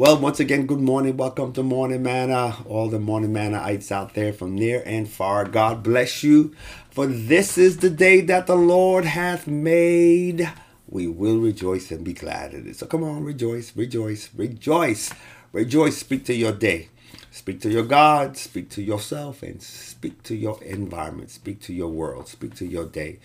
Well, once again, good morning. Welcome to Morning Manna. All the Morning Mannaites out there from near and far. God bless you. For this is the day that the Lord hath made. We will rejoice and be glad in it. So come on, rejoice, rejoice, rejoice, rejoice. Speak to your day. Speak to your God, speak to yourself, and speak to your environment, speak to your world, speak to your day,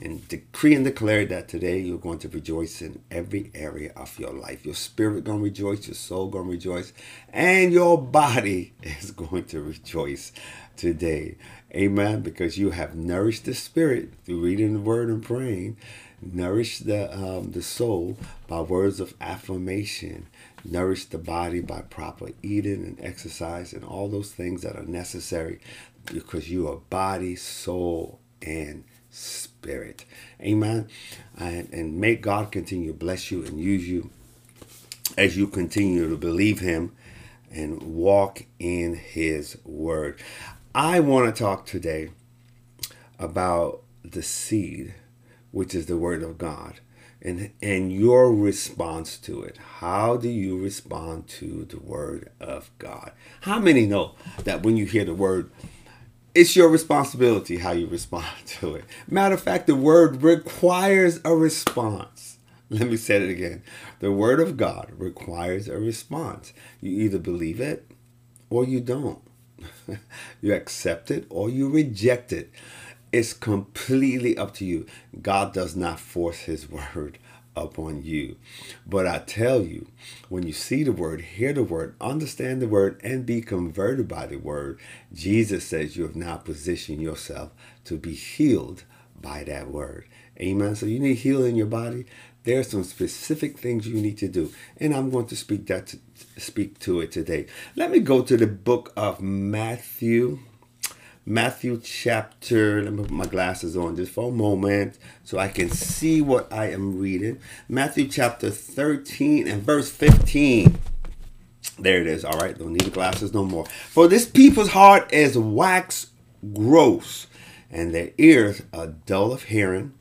and decree and declare that today you're going to rejoice in every area of your life. Your spirit going to rejoice, your soul going to rejoice, and your body is going to rejoice today. Amen. Because you have nourished the spirit through reading the word and praying, nourished the um, the soul by words of affirmation nourish the body by proper eating and exercise and all those things that are necessary because you are body, soul, and spirit. Amen. And, and may God continue to bless you and use you as you continue to believe Him and walk in His Word. I want to talk today about the seed, which is the Word of God and and your response to it how do you respond to the word of god how many know that when you hear the word it's your responsibility how you respond to it. Matter of fact the word requires a response. Let me say it again. The word of god requires a response. You either believe it or you don't. You accept it or you reject it. It's completely up to you. God does not force his word upon you. But I tell you, when you see the word, hear the word, understand the word, and be converted by the word, Jesus says you have now positioned yourself to be healed by that word. Amen. So you need healing in your body. There are some specific things you need to do, and I'm going to speak that to, speak to it today. Let me go to the book of Matthew Matthew chapter, let me put my glasses on just for a moment so I can see what I am reading. Matthew chapter 13 and verse 15. There it is. All right, don't need the glasses no more. For this people's heart is wax gross, and their ears are dull of hearing,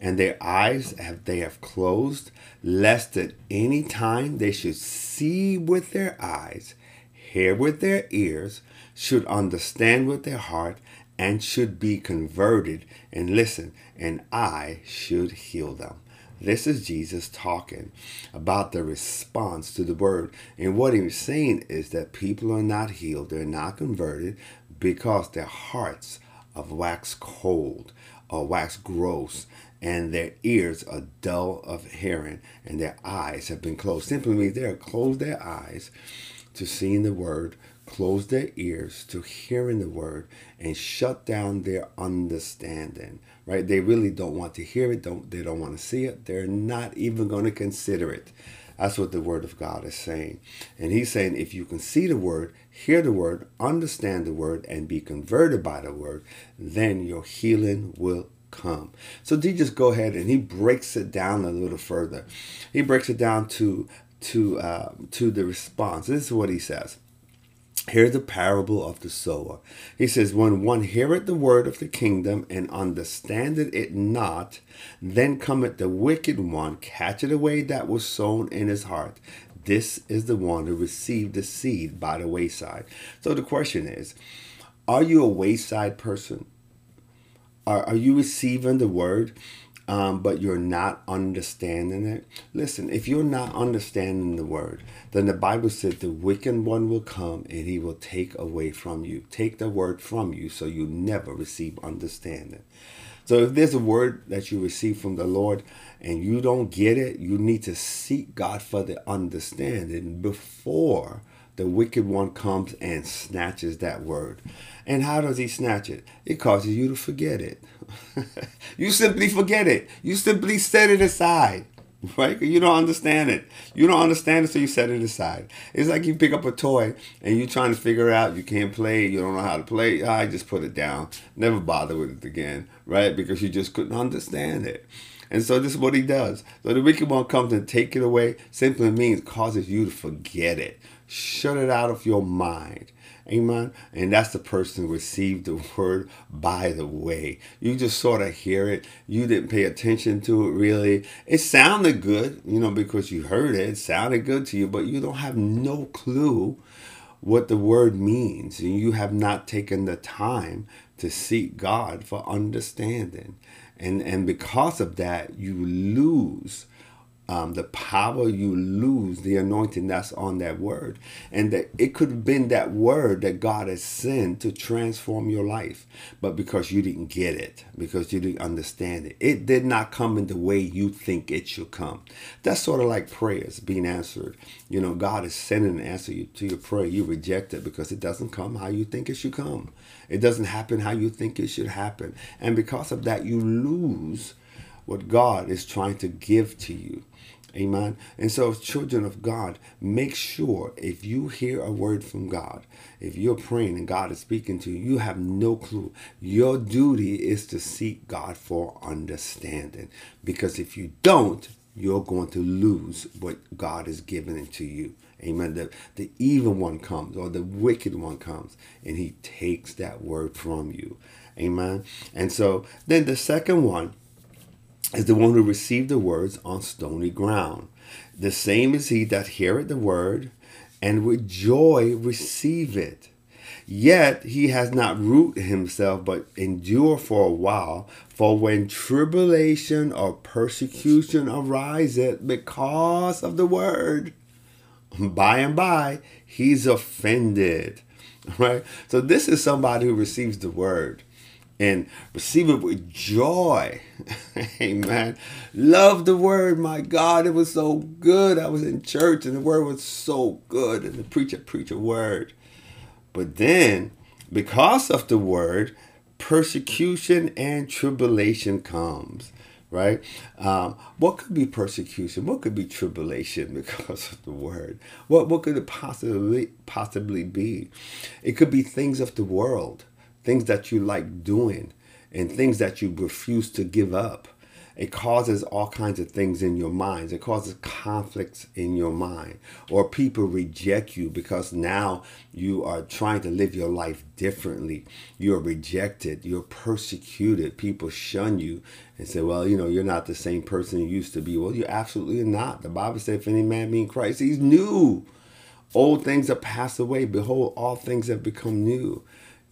and their eyes have they have closed, lest at any time they should see with their eyes, hear with their ears, should understand with their heart and should be converted and listen, and I should heal them. This is Jesus talking about the response to the word. And what he's saying is that people are not healed, they're not converted because their hearts of wax cold or wax gross, and their ears are dull of hearing, and their eyes have been closed. Simply means they have closed their eyes to seeing the word, close their ears to hearing the word and shut down their understanding right? They really don't want to hear it don't they don't want to see it they're not even going to consider it. That's what the word of god is saying. And he's saying if you can see the word hear the word understand the word and be converted by the word then your healing will come. So he just go ahead and he breaks it down a little further. He breaks it down to to uh, to the response. This is what he says Here's the parable of the sower. He says, When one heareth the word of the kingdom and understandeth it not, then cometh the wicked one, catcheth away that was sown in his heart. This is the one who received the seed by the wayside. So the question is, are you a wayside person? Are, are you receiving the word? Um, but you're not understanding it. Listen, if you're not understanding the word, then the Bible said the wicked one will come and he will take away from you, take the word from you, so you never receive understanding. So if there's a word that you receive from the Lord and you don't get it, you need to seek God for the understanding before the wicked one comes and snatches that word. And how does he snatch it? It causes you to forget it. you simply forget it. You simply set it aside. Right? You don't understand it. You don't understand it, so you set it aside. It's like you pick up a toy and you're trying to figure out you can't play, you don't know how to play. I just put it down. Never bother with it again, right? Because you just couldn't understand it. And so this is what he does. So the wicked one comes and take it away simply means causes you to forget it. Shut it out of your mind. Amen. And that's the person who received the word by the way. You just sort of hear it. You didn't pay attention to it really. It sounded good, you know, because you heard it. It sounded good to you, but you don't have no clue what the word means. And you have not taken the time to seek God for understanding. And, and because of that, you lose um, the power you lose the anointing that's on that word. And that it could have been that word that god has sent to transform your life but because you didn't get it because you didn't understand it it did not come in the way you think it should come. That's sort of like prayers being answered. You know god is sending an answer to your prayer. You reject it because it doesn't come how you think it should come. It doesn't happen how you think it should happen. And because of that you lose what god is trying to give to you Amen. And so, children of God, make sure if you hear a word from God, if you're praying and God is speaking to you, you have no clue. Your duty is to seek God for understanding. Because if you don't, you're going to lose what God has given to you. Amen. The, the evil one comes or the wicked one comes and he takes that word from you. Amen. And so then the second one is the one who received the words on stony ground. The same is he that heareth the word and with joy receive it. Yet he has not root himself, but endure for a while. For when tribulation or persecution ariseth because of the word, by and by he's offended. Right? So this is somebody who receives the word and receive it with joy. Amen. Love the word. My God, it was so good. I was in church and the word was so good. And the preacher preached a word. But then, because of the word, persecution and tribulation comes. Right? Um, what could be persecution? What could be tribulation because of the word? What what could it possibly possibly be? It could be things of the world things that you like doing, and things that you refuse to give up. It causes all kinds of things in your minds. It causes conflicts in your mind. Or people reject you because now you are trying to live your life differently. You're rejected. You're persecuted. People shun you and say, well, you know, you're not the same person you used to be. Well, you're absolutely not. The Bible says, if any man be in Christ, he's new. Old things have passed away. Behold, all things have become new.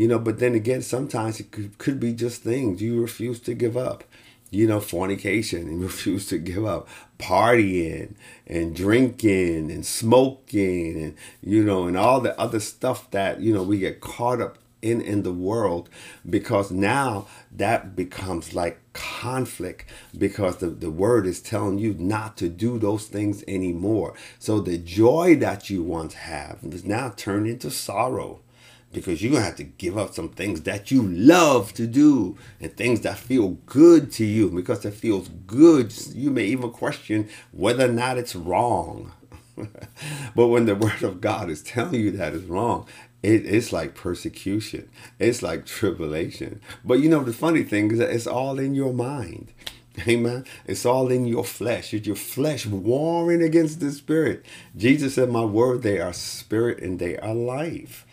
You know, but then again, sometimes it could, could be just things. You refuse to give up. You know, fornication and refuse to give up, partying and drinking and smoking and, you know, and all the other stuff that, you know, we get caught up in in the world because now that becomes like conflict because the, the word is telling you not to do those things anymore. So the joy that you once have is now turned into sorrow because you're going to have to give up some things that you love to do and things that feel good to you because it feels good you may even question whether or not it's wrong but when the word of god is telling you that it's wrong it, it's like persecution it's like tribulation but you know the funny thing is that it's all in your mind Amen. It's all in your flesh. It's your flesh warring against the spirit. Jesus said, My word, they are spirit and they are life.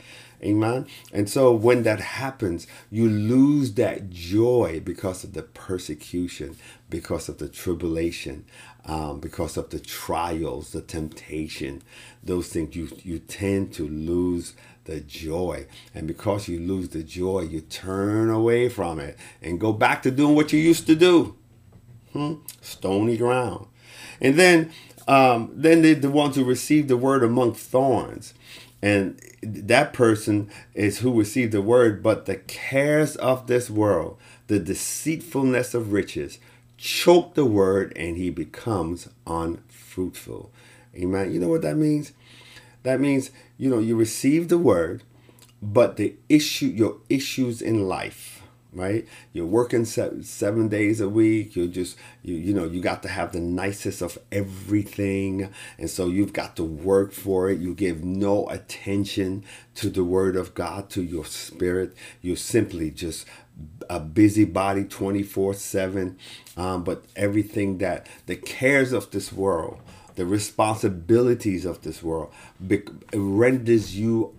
Amen. And so when that happens, you lose that joy because of the persecution, because of the tribulation, um, because of the trials, the temptation, those things. You, you tend to lose the joy. And because you lose the joy, you turn away from it and go back to doing what you used to do. Hmm? Stony ground. And then um, then the, the ones who receive the word among thorns. And that person is who received the word, but the cares of this world, the deceitfulness of riches, choke the word and he becomes unfruitful. Amen. You know what that means? That means, you know, you receive the word, but the issue, your issues in life, right? You're working seven, seven days a week. You're just, you, you know, you got to have the nicest of everything. And so you've got to work for it. You give no attention to the word of God, to your spirit. you're simply just a busybody 24 7. Um, but everything that the cares of this world, the responsibilities of this world, renders you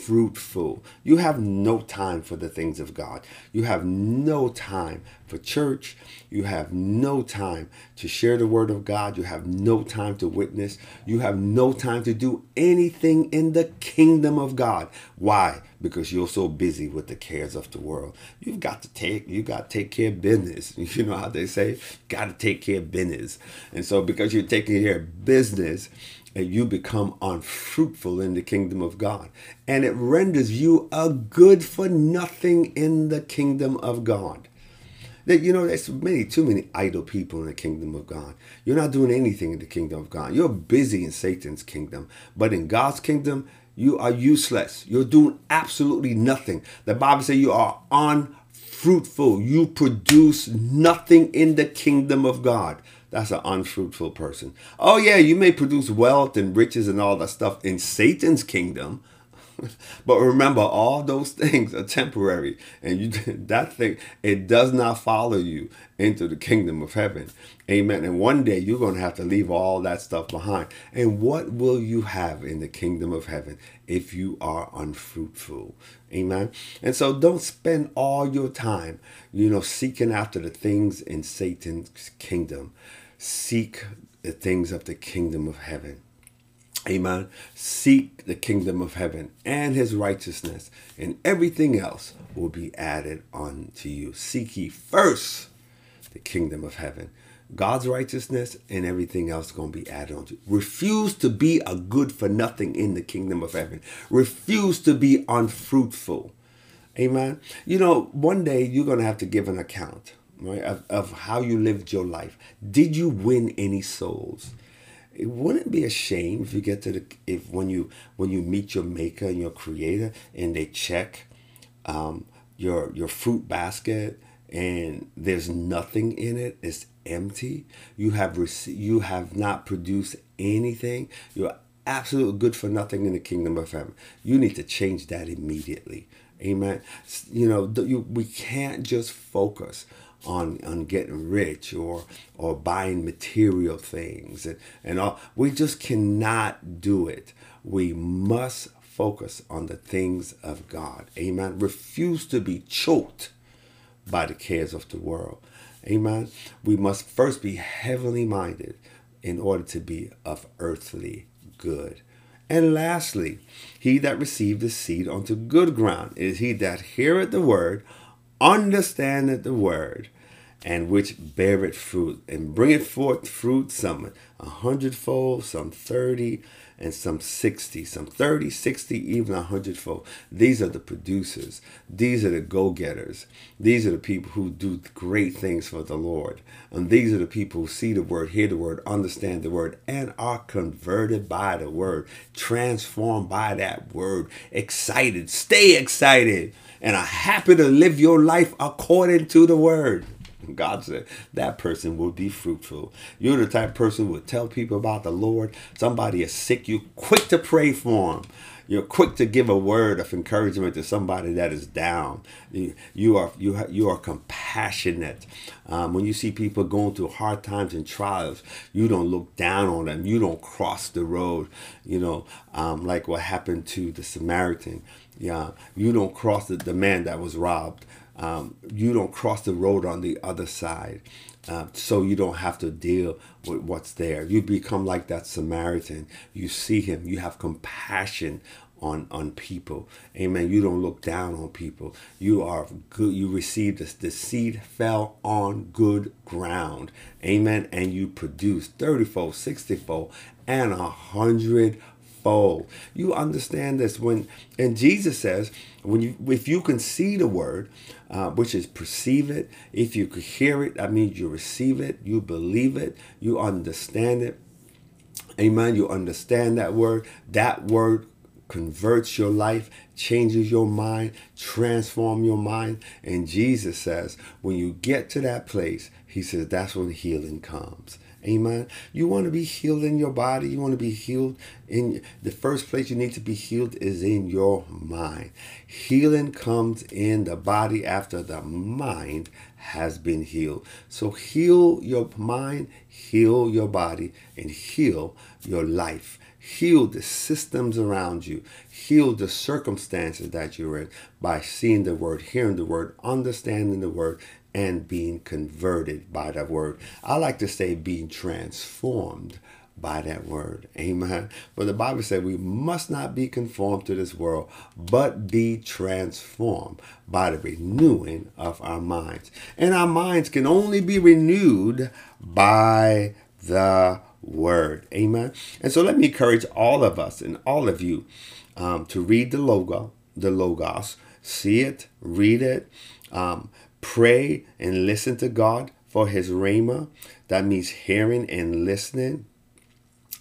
unfruitful. You have no time for the things of God. You have no time for church. You have no time to share the word of God. You have no time to witness. You have no time to do anything in the kingdom of God. Why? Because you're so busy with the cares of the world. You've got to take you got to take care of business. You know how they say, got to take care of business. And so because you're taking care of business, and you become unfruitful in the kingdom of God. And it renders you a good for nothing in the kingdom of God. That you know, there's many too many idle people in the kingdom of God. You're not doing anything in the kingdom of God. You're busy in Satan's kingdom, but in God's kingdom, you are useless. You're doing absolutely nothing. The Bible says you are unfruitful. You produce nothing in the kingdom of God. That's an unfruitful person. Oh yeah, you may produce wealth and riches and all that stuff in Satan's kingdom, but remember, all those things are temporary, and you that thing it does not follow you into the kingdom of heaven. Amen. And one day you're going to have to leave all that stuff behind. And what will you have in the kingdom of heaven if you are unfruitful? Amen. And so don't spend all your time, you know, seeking after the things in Satan's kingdom. Seek the things of the kingdom of heaven. Amen. Seek the kingdom of heaven and his righteousness, and everything else will be added unto you. Seek ye first the kingdom of heaven. God's righteousness and everything else going to be added onto you. Refuse to be a good for nothing in the kingdom of heaven. Refuse to be unfruitful. Amen. You know, one day you're going to have to give an account, right, of, of how you lived your life. Did you win any souls? it wouldn't be a shame if you get to the if when you when you meet your maker and your creator and they check um, your your fruit basket and there's nothing in it it's empty. You have rec- you have not produced anything. You're absolutely good for nothing in the kingdom of heaven. You need to change that immediately. Amen. You know you, we can't just focus on on getting rich or or buying material things. And and all we just cannot do it. We must focus on the things of God. Amen. Refuse to be choked by the cares of the world. Amen. We must first be heavenly minded in order to be of earthly good. And lastly, he that received the seed unto good ground is he that heareth the word, understandeth the word, and which beareth fruit, and bringeth forth fruit, some a hundredfold, some thirty, and some sixty, some thirty, sixty, even a hundredfold. These are the producers. These are the go-getters. These are the people who do great things for the Lord. And these are the people who see the word, hear the word, understand the word, and are converted by the word, transformed by that word, excited, stay excited, and are happy to live your life according to the word. God said that person will be fruitful. You're the type person who will tell people about the Lord. Somebody is sick, you quick to pray for them. You're quick to give a word of encouragement to somebody that is down. You, are you you are compassionate. Um, when you see people going through hard times and trials, you don't look down on them. You don't cross the road. You know, um, like what happened to the Samaritan. Yeah, you don't cross the, the man that was robbed um, you don't cross the road on the other side. Uh, so you don't have to deal with what's there. You become like that Samaritan. You see him. You have compassion on on people. Amen. You don't look down on people. You are good. You receive this. The seed fell on good ground. Amen. And you produce 30 fold, 60 fold, and a hundred fold. You understand this when, and Jesus says, when you, if you can see the word, uh, which is perceive it, if you could hear it, that means you receive it, you believe it, you understand it. Amen. You understand that word. That word converts your life, changes your mind, transform your mind. And Jesus says, when you get to that place, he says that's when healing comes. Amen. You want to be healed in your body. You want to be healed in the first place you need to be healed is in your mind. Healing comes in the body after the mind has been healed. So heal your mind, heal your body, and heal your life. Heal the systems around you. Heal the circumstances that you're in by seeing the word, hearing the word, understanding the word, and being converted by that word. I like to say being transformed by that word. Amen. But the Bible said we must not be conformed to this world, but be transformed by the renewing of our minds. And our minds can only be renewed by the word. Amen. And so let me encourage all of us and all of you um, to read the logo, the logos, see it, read it. Um, Pray and listen to God for his rhema. That means hearing and listening.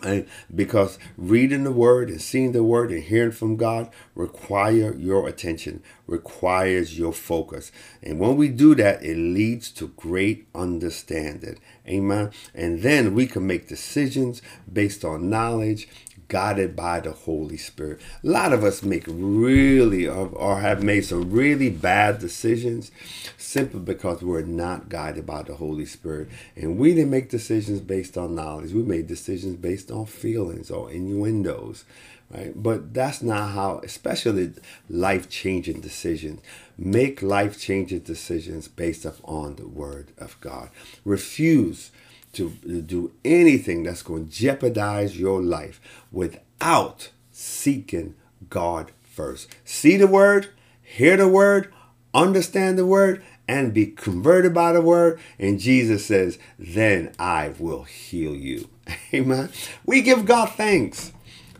And because reading the word and seeing the word and hearing from God require your attention, requires your focus. And when we do that, it leads to great understanding. Amen. And then we can make decisions based on knowledge guided by the Holy Spirit. A lot of us make really or, have made some really bad decisions simply because we're not guided by the Holy Spirit. And we didn't make decisions based on knowledge. We made decisions based on feelings or innuendos. Right? But that's not how, especially life changing decisions. Make life changing decisions based upon the Word of God. Refuse to do anything that's going to jeopardize your life without seeking God first. See the word, hear the word, understand the word, and be converted by the word. And Jesus says, Then I will heal you. Amen. We give God thanks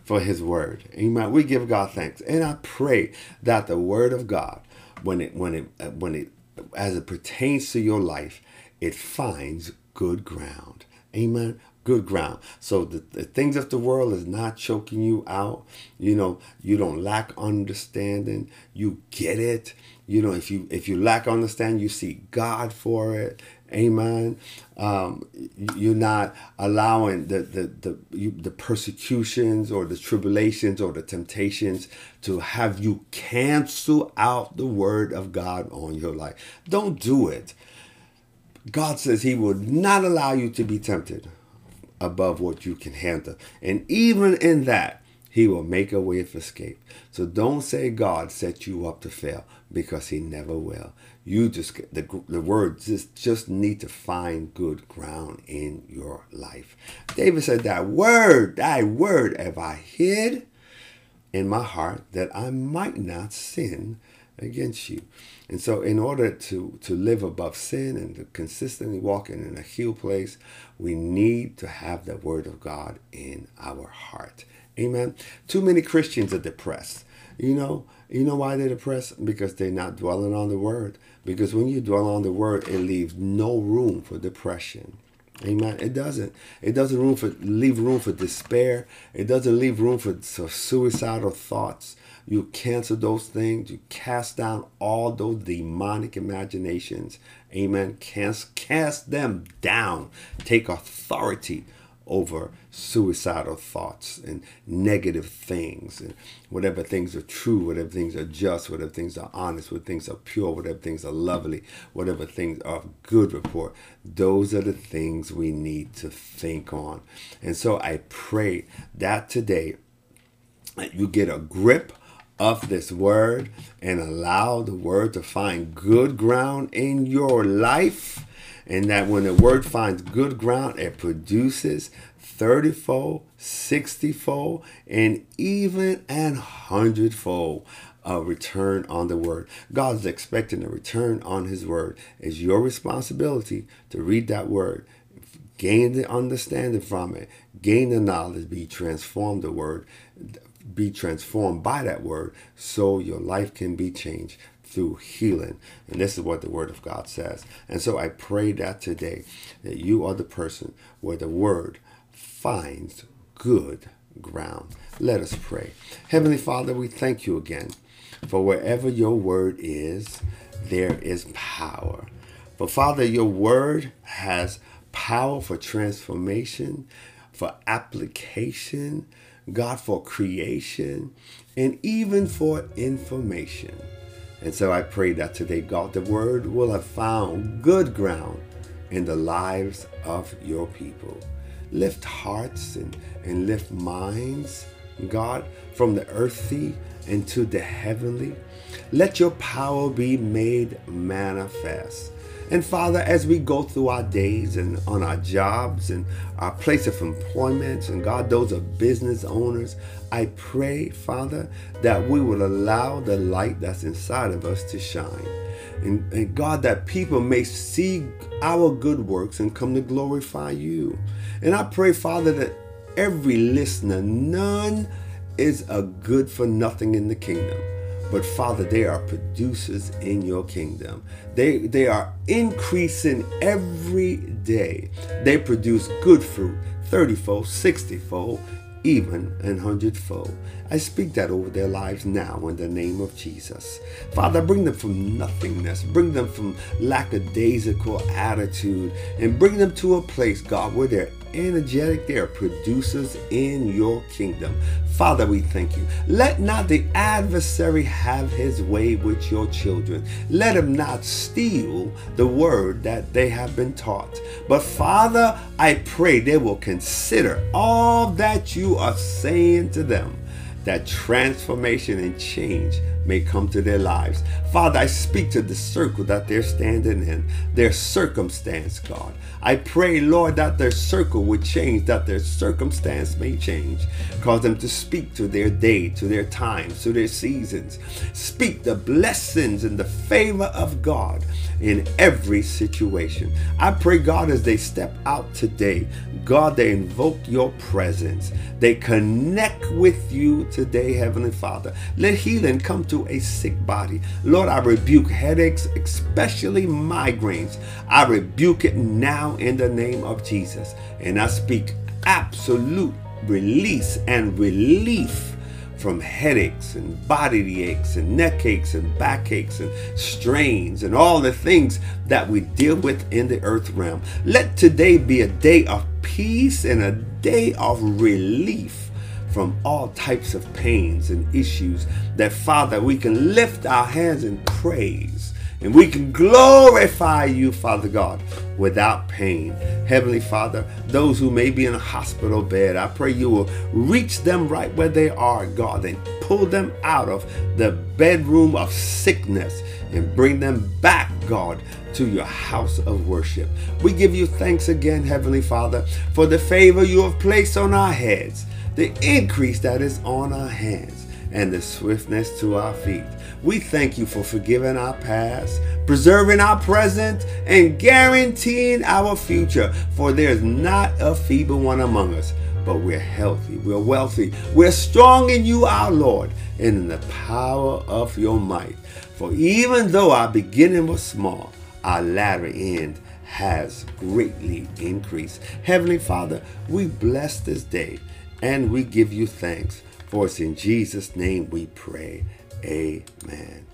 for his word. Amen. We give God thanks. And I pray that the word of God, when it when it when it as it pertains to your life, it finds good ground. Amen. Good ground. So the, the things of the world is not choking you out. You know, you don't lack understanding. You get it. You know, if you if you lack understanding, you see God for it. Amen. Um, you're not allowing the the the, you, the persecutions or the tribulations or the temptations to have you cancel out the word of God on your life. Don't do it. God says He will not allow you to be tempted above what you can handle. And even in that, He will make a way of escape. So don't say God set you up to fail because He never will. You just, the, the word just, just need to find good ground in your life. David said, That word, that word have I hid in my heart that I might not sin against you. And so, in order to, to live above sin and to consistently walk in in a healed place, we need to have the Word of God in our heart. Amen. Too many Christians are depressed. You know, you know why they're depressed? Because they're not dwelling on the Word. Because when you dwell on the Word, it leaves no room for depression. Amen. It doesn't. It doesn't room for leave room for despair. It doesn't leave room for, for suicidal thoughts. You cancel those things. You cast down all those demonic imaginations. Amen. Cast, cast them down. Take authority over suicidal thoughts and negative things and whatever things are true, whatever things are just, whatever things are honest, whatever things are pure, whatever things are lovely, whatever things are of good report. Those are the things we need to think on. And so I pray that today you get a grip of this word and allow the word to find good ground in your life. And that when the word finds good ground, it produces 30 fold, 60 fold, and even an hundredfold a return on the word. God is expecting a return on his word. It's your responsibility to read that word, gain the understanding from it, gain the knowledge, be transformed the word, be transformed by that word so your life can be changed through healing. And this is what the Word of God says. And so I pray that today that you are the person where the Word finds good ground. Let us pray. Heavenly Father, we thank you again for wherever your Word is, there is power. For Father, your Word has power for transformation, for application, God, for creation, and even for information. And so I pray that today, God, the word will have found good ground in the lives of your people. Lift hearts and, and lift minds, God, from the earthy into the heavenly. Let your power be made manifest. And Father, as we go through our days and on our jobs and our place of employment, and God, those are business owners, I pray, Father, that we will allow the light that's inside of us to shine. And, and, God, that people may see our good works and come to glorify you. And I pray, Father, that every listener, none is a good for nothing in the kingdom. But Father, they are producers in your kingdom. They, they are increasing every day. They produce good fruit, 30 fold, 60 fold, even an hundredfold. I speak that over their lives now in the name of Jesus. Father, bring them from nothingness, bring them from lackadaisical attitude, and bring them to a place, God, where they're energetic. They are producers in your kingdom. Father, we thank you. Let not the adversary have his way with your children. Let him not steal the word that they have been taught. But Father, I pray they will consider all that you are saying to them that transformation and change may come to their lives. Father, I speak to the circle that they're standing in, their circumstance, God. I pray, Lord, that their circle would change, that their circumstance may change. Cause them to speak to their day, to their times, to their seasons. Speak the blessings and the favor of God in every situation. I pray, God, as they step out today, God, they invoke your presence. They connect with you today, Heavenly Father. Let healing come to a sick body. Lord, I rebuke headaches, especially migraines. I rebuke it now in the name of Jesus. And I speak absolute release and relief from headaches and body aches and neck aches and back aches and strains and all the things that we deal with in the earth realm. Let today be a day of peace and a day of relief from all types of pains and issues that Father we can lift our hands in praise and we can glorify you, Father God, without pain. Heavenly Father, those who may be in a hospital bed, I pray you will reach them right where they are, God, and pull them out of the bedroom of sickness and bring them back, God, to your house of worship. We give you thanks again, Heavenly Father, for the favor you have placed on our heads, the increase that is on our hands, and the swiftness to our feet. We thank you for forgiving our past, preserving our present, and guaranteeing our future. For there's not a feeble one among us, but we're healthy, we're wealthy, we're strong in you, our Lord, and in the power of your might. For even though our beginning was small, our latter end has greatly increased. Heavenly Father, we bless this day and we give you thanks. For it's in Jesus' name we pray. Amen.